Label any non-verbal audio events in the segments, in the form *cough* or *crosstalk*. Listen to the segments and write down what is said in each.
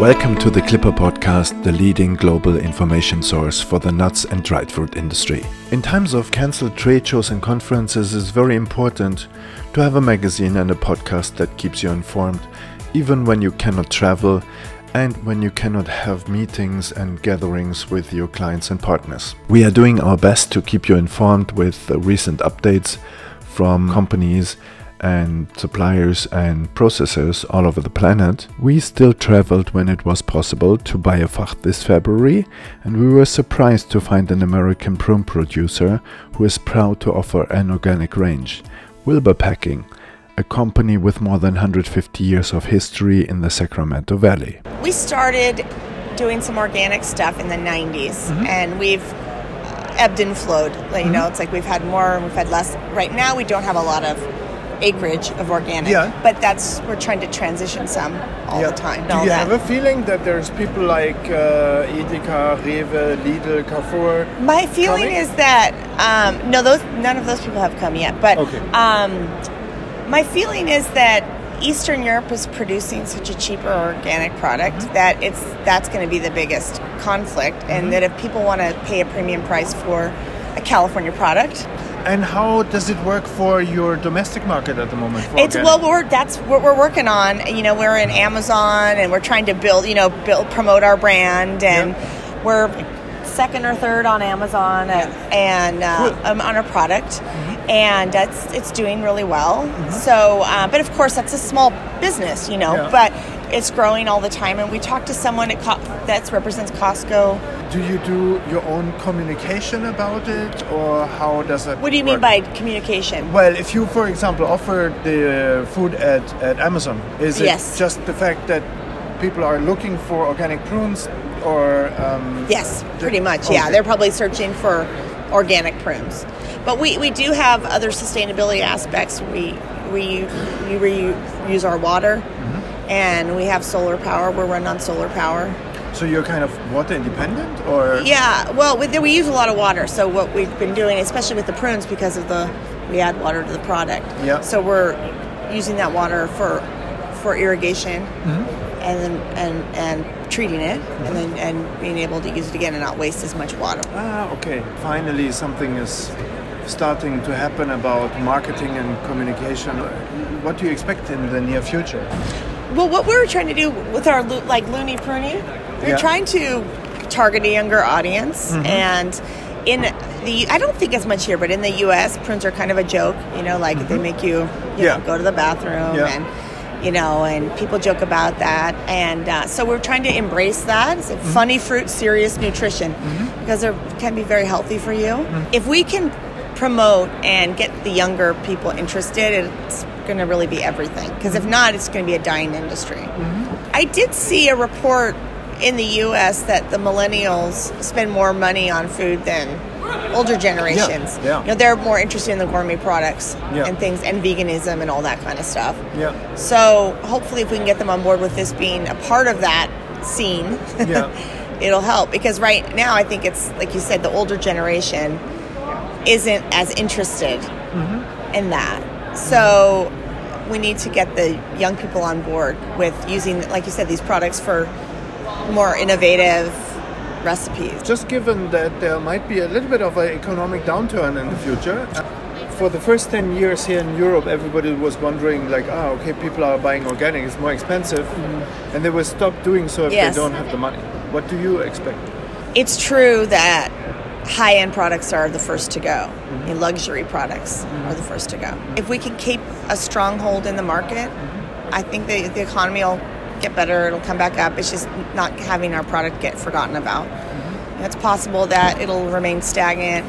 Welcome to the Clipper Podcast, the leading global information source for the nuts and dried fruit industry. In times of cancelled trade shows and conferences, it's very important to have a magazine and a podcast that keeps you informed, even when you cannot travel and when you cannot have meetings and gatherings with your clients and partners. We are doing our best to keep you informed with recent updates from companies and suppliers and processors all over the planet. We still traveled when it was possible to Biofach this February, and we were surprised to find an American prune producer who is proud to offer an organic range, Wilbur Packing a company with more than 150 years of history in the Sacramento Valley. We started doing some organic stuff in the 90s, mm-hmm. and we've ebbed and flowed. You mm-hmm. know, it's like we've had more and we've had less. Right now, we don't have a lot of acreage of organic. Yeah. But that's we're trying to transition some all yeah. the time. Do you that. have a feeling that there's people like uh, Edeka, Rewe, Lidl, Carrefour? My feeling coming? is that um, no, those none of those people have come yet. But okay. um, my feeling is that Eastern Europe is producing such a cheaper organic product mm-hmm. that it's that's going to be the biggest conflict, mm-hmm. and that if people want to pay a premium price for a California product. And how does it work for your domestic market at the moment? It's organic? well, we're that's what we're working on. You know, we're in Amazon, and we're trying to build, you know, build promote our brand, and yep. we're second or third on Amazon yeah. and uh, cool. um, on our product, mm-hmm. and it's it's doing really well. Mm-hmm. So, uh, but of course, that's a small business, you know, yeah. but it's growing all the time. And we talked to someone at Co- that represents Costco. Do you do your own communication about it, or how does it? What do you work? mean by communication? Well, if you, for example, offer the food at, at Amazon, is it yes. just the fact that people are looking for organic prunes or um, yes pretty much okay. yeah they're probably searching for organic prunes but we, we do have other sustainability aspects we we, we reuse our water mm-hmm. and we have solar power we're run on solar power so you're kind of water independent or yeah well we, we use a lot of water so what we've been doing especially with the prunes because of the we add water to the product yeah so we're using that water for for irrigation mm-hmm and then and and treating it mm-hmm. and then and being able to use it again and not waste as much water. Ah, okay. Finally, something is starting to happen about marketing and communication. What do you expect in the near future? Well, what we're trying to do with our like Looney Pruny, we're yeah. trying to target a younger audience mm-hmm. and in the I don't think as much here, but in the U.S., prunes are kind of a joke. You know, like mm-hmm. they make you, you yeah. know, go to the bathroom yeah. and you know, and people joke about that. And uh, so we're trying to embrace that. It's mm-hmm. funny fruit, serious nutrition, mm-hmm. because it can be very healthy for you. Mm-hmm. If we can promote and get the younger people interested, it's going to really be everything. Because if mm-hmm. not, it's going to be a dying industry. Mm-hmm. I did see a report in the U.S. that the millennials spend more money on food than older generations. Yeah, yeah. You know, they're more interested in the gourmet products yeah. and things and veganism and all that kind of stuff. Yeah. So hopefully, if we can get them on board with this being a part of that scene, yeah. *laughs* it'll help. Because right now, I think it's like you said, the older generation isn't as interested mm-hmm. in that. So we need to get the young people on board with using, like you said, these products for more innovative recipes. Just given that there might be a little bit of an economic downturn in the future, for the first 10 years here in Europe, everybody was wondering, like, ah, oh, okay, people are buying organic, it's more expensive, mm-hmm. and they will stop doing so if yes. they don't have the money. What do you expect? It's true that high end products are the first to go, mm-hmm. luxury products mm-hmm. are the first to go. If we can keep a stronghold in the market, mm-hmm. I think the, the economy will get better, it'll come back up. It's just not having our product get forgotten about. Mm-hmm. It's possible that it'll remain stagnant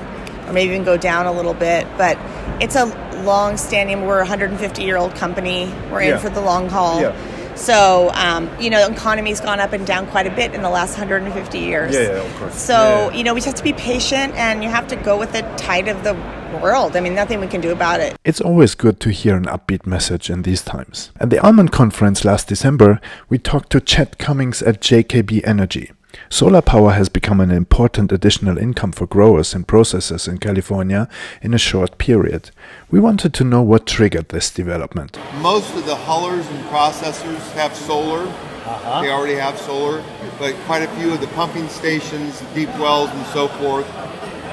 or maybe even go down a little bit, but it's a long standing, we're a 150 year old company. We're yeah. in for the long haul. Yeah. So, um, you know, the economy's gone up and down quite a bit in the last 150 years. Yeah, yeah of course. So, yeah, you know, we just have to be patient and you have to go with the tide of the world. I mean, nothing we can do about it. It's always good to hear an upbeat message in these times. At the Almond conference last December, we talked to Chad Cummings at JKB Energy. Solar power has become an important additional income for growers and processors in California in a short period. We wanted to know what triggered this development. Most of the hullers and processors have solar. Uh-huh. They already have solar, but quite a few of the pumping stations, deep wells, and so forth,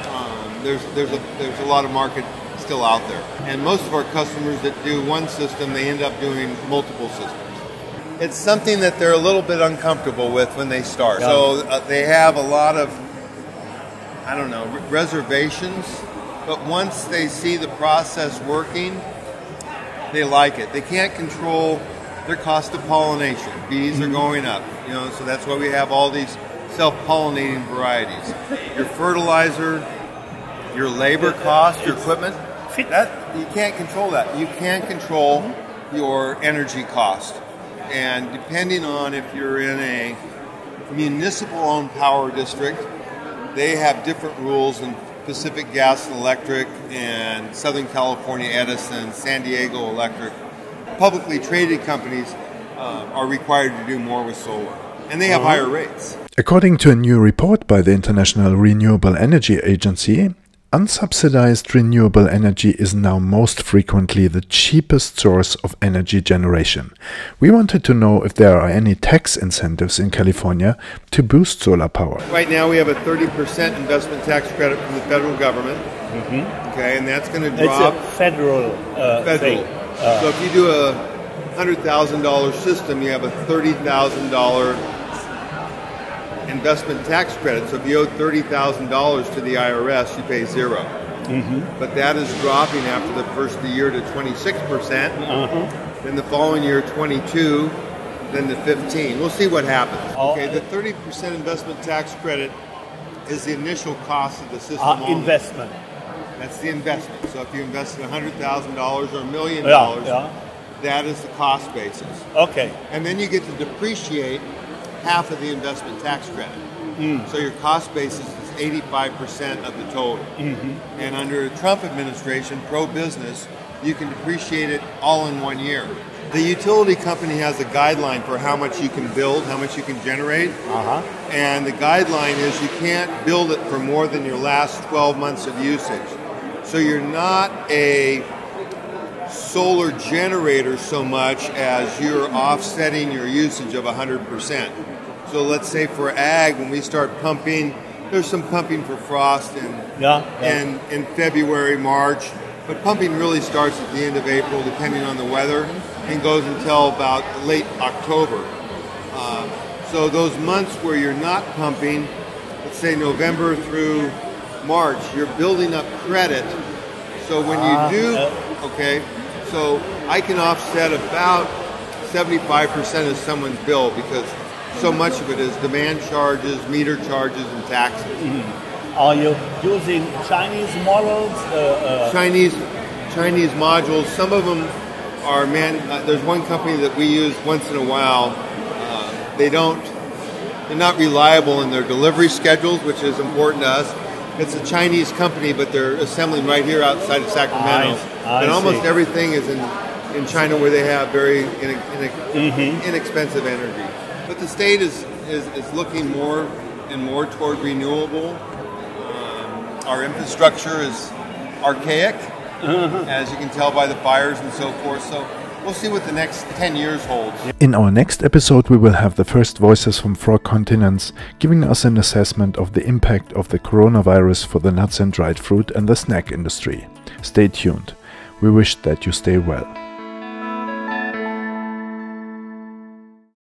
um, there's there's a there's a lot of market still out there. And most of our customers that do one system, they end up doing multiple systems it's something that they're a little bit uncomfortable with when they start. Yeah. So uh, they have a lot of, I don't know, reservations. But once they see the process working, they like it. They can't control their cost of pollination. Bees mm-hmm. are going up, you know, so that's why we have all these self-pollinating varieties. Your fertilizer, your labor cost, your equipment, that you can't control that. You can't control mm-hmm. your energy cost and depending on if you're in a municipal owned power district, they have different rules in Pacific Gas and Electric and Southern California Edison, San Diego Electric. Publicly traded companies uh, are required to do more with solar, and they have uh-huh. higher rates. According to a new report by the International Renewable Energy Agency, Unsubsidized renewable energy is now most frequently the cheapest source of energy generation. We wanted to know if there are any tax incentives in California to boost solar power. Right now, we have a 30% investment tax credit from the federal government. Mm-hmm. Okay, and that's going to drop. It's a federal. Uh, federal. Uh, so if you do a $100,000 system, you have a $30,000 investment tax credit. So if you owe thirty thousand dollars to the IRS, you pay 0 mm-hmm. But that is dropping after the first year to twenty six percent. Uh-huh. Then the following year, twenty two. Then the fifteen. We'll see what happens. Okay, the thirty percent investment tax credit is the initial cost of the system. Uh, investment. That's the investment. So if you invested hundred thousand dollars or a million dollars, yeah. that is the cost basis. Okay. And then you get to depreciate half of the investment tax credit. Mm. So your cost basis is 85% of the total. Mm-hmm. And under the Trump administration, pro business, you can depreciate it all in one year. The utility company has a guideline for how much you can build, how much you can generate. Uh-huh. And the guideline is you can't build it for more than your last 12 months of usage. So you're not a solar generator so much as you're offsetting your usage of 100%. So let's say for ag, when we start pumping, there's some pumping for frost in, yeah, yeah. in, in February, March, but pumping really starts at the end of April, depending on the weather, and goes until about late October. Uh, so those months where you're not pumping, let's say November through March, you're building up credit. So when you ah, do, okay, so I can offset about 75% of someone's bill because so much of it is demand charges, meter charges, and taxes. Mm-hmm. Are you using Chinese models? Uh, uh... Chinese Chinese modules. Some of them are man. Uh, there's one company that we use once in a while. Uh, they don't. They're not reliable in their delivery schedules, which is important to us. It's a Chinese company, but they're assembling right here outside of Sacramento, I, I and almost see. everything is in in China where they have very in, in, mm-hmm. inexpensive energy. But the state is, is, is looking more and more toward renewable. Um, our infrastructure is archaic, uh-huh. as you can tell by the fires and so forth. So we'll see what the next 10 years holds. In our next episode, we will have the first voices from four continents giving us an assessment of the impact of the coronavirus for the nuts and dried fruit and the snack industry. Stay tuned. We wish that you stay well.